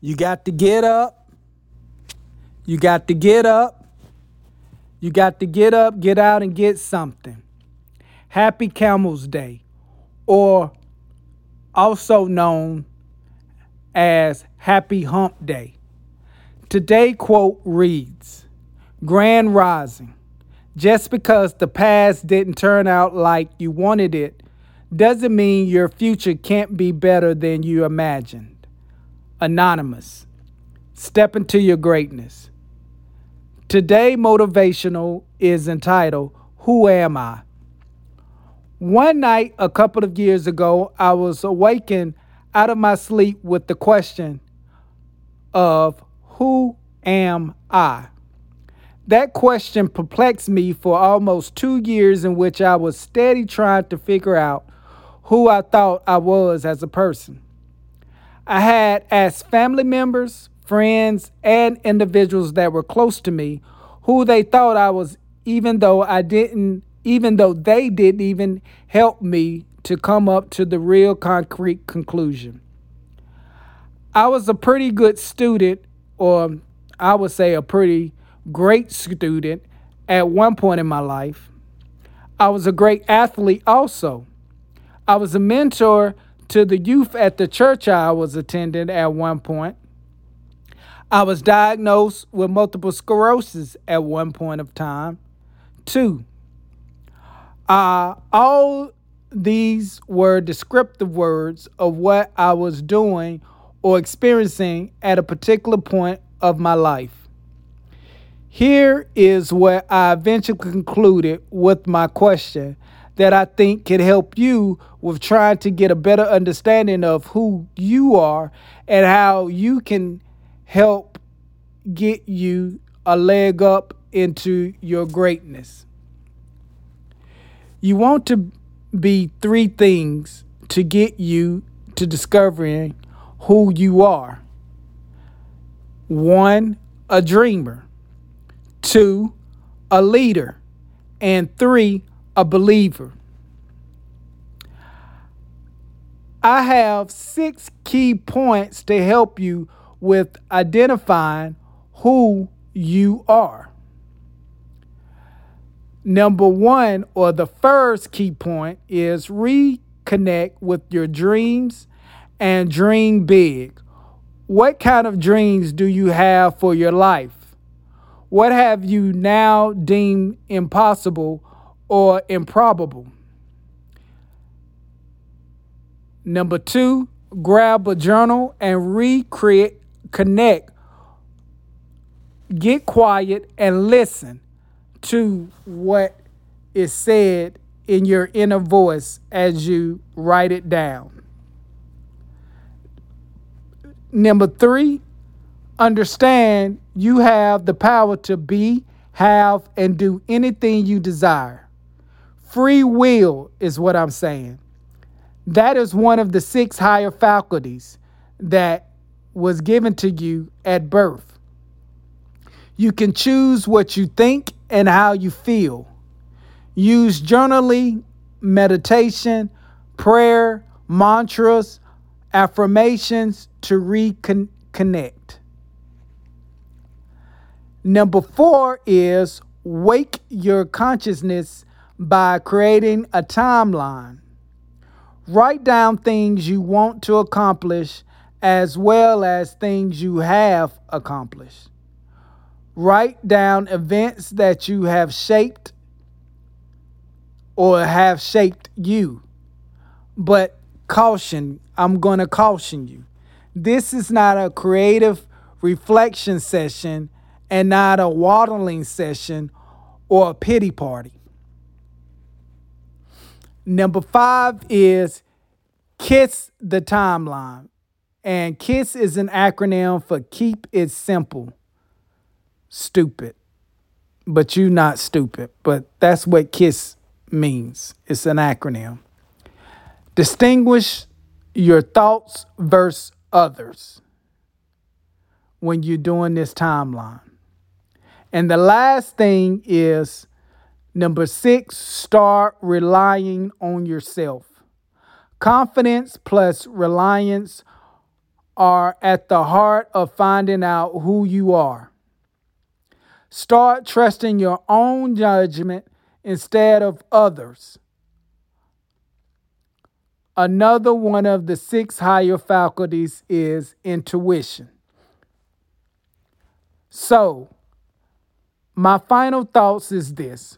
You got to get up. You got to get up. You got to get up, get out, and get something. Happy Camel's Day, or also known as Happy Hump Day. Today quote reads Grand Rising. Just because the past didn't turn out like you wanted it doesn't mean your future can't be better than you imagined. Anonymous. Step into your greatness. Today, motivational is entitled Who Am I? One night, a couple of years ago, I was awakened out of my sleep with the question of Who am I? That question perplexed me for almost two years, in which I was steady trying to figure out who I thought I was as a person. I had asked family members, friends, and individuals that were close to me who they thought I was, even though I didn't, even though they didn't even help me to come up to the real concrete conclusion. I was a pretty good student, or I would say a pretty great student at one point in my life. I was a great athlete also. I was a mentor to the youth at the church I was attending at one point. I was diagnosed with multiple sclerosis at one point of time. Two, uh, all these were descriptive words of what I was doing or experiencing at a particular point of my life. Here is what I eventually concluded with my question that I think can help you with trying to get a better understanding of who you are and how you can help get you a leg up into your greatness. You want to be three things to get you to discovering who you are. One, a dreamer. Two, a leader. And three, a believer. I have six key points to help you with identifying who you are. Number one, or the first key point, is reconnect with your dreams and dream big. What kind of dreams do you have for your life? What have you now deemed impossible or improbable? Number two, grab a journal and recreate, connect, get quiet and listen to what is said in your inner voice as you write it down. Number three, understand you have the power to be, have, and do anything you desire. Free will is what I'm saying. That is one of the six higher faculties that was given to you at birth. You can choose what you think and how you feel. Use journaling, meditation, prayer, mantras, affirmations to reconnect. Number four is wake your consciousness by creating a timeline. Write down things you want to accomplish as well as things you have accomplished. Write down events that you have shaped or have shaped you. But caution, I'm going to caution you. This is not a creative reflection session and not a waddling session or a pity party. Number five is KISS the timeline. And KISS is an acronym for Keep It Simple. Stupid. But you not stupid. But that's what KISS means. It's an acronym. Distinguish your thoughts versus others when you're doing this timeline. And the last thing is Number six, start relying on yourself. Confidence plus reliance are at the heart of finding out who you are. Start trusting your own judgment instead of others. Another one of the six higher faculties is intuition. So, my final thoughts is this.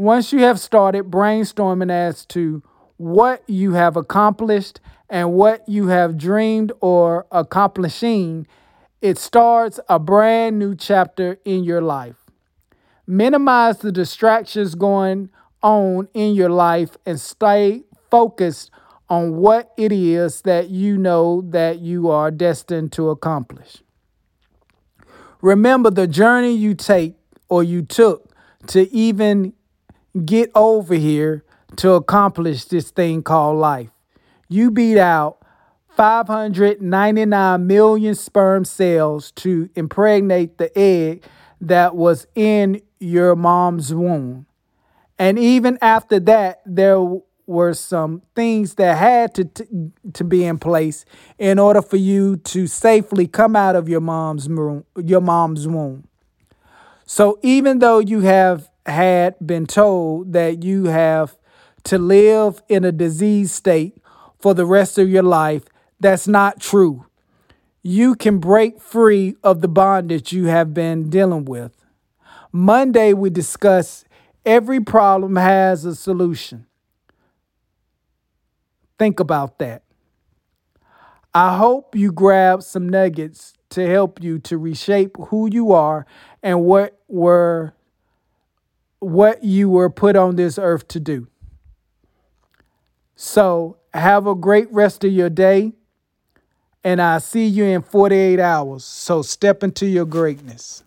Once you have started brainstorming as to what you have accomplished and what you have dreamed or accomplishing, it starts a brand new chapter in your life. Minimize the distractions going on in your life and stay focused on what it is that you know that you are destined to accomplish. Remember the journey you take or you took to even get over here to accomplish this thing called life. You beat out 599 million sperm cells to impregnate the egg that was in your mom's womb. And even after that, there were some things that had to, t- to be in place in order for you to safely come out of your mom's womb, your mom's womb. So even though you have had been told that you have to live in a disease state for the rest of your life, that's not true. You can break free of the bondage you have been dealing with. Monday, we discuss every problem has a solution. Think about that. I hope you grab some nuggets to help you to reshape who you are and what were what you were put on this earth to do. So, have a great rest of your day and I'll see you in 48 hours. So, step into your greatness.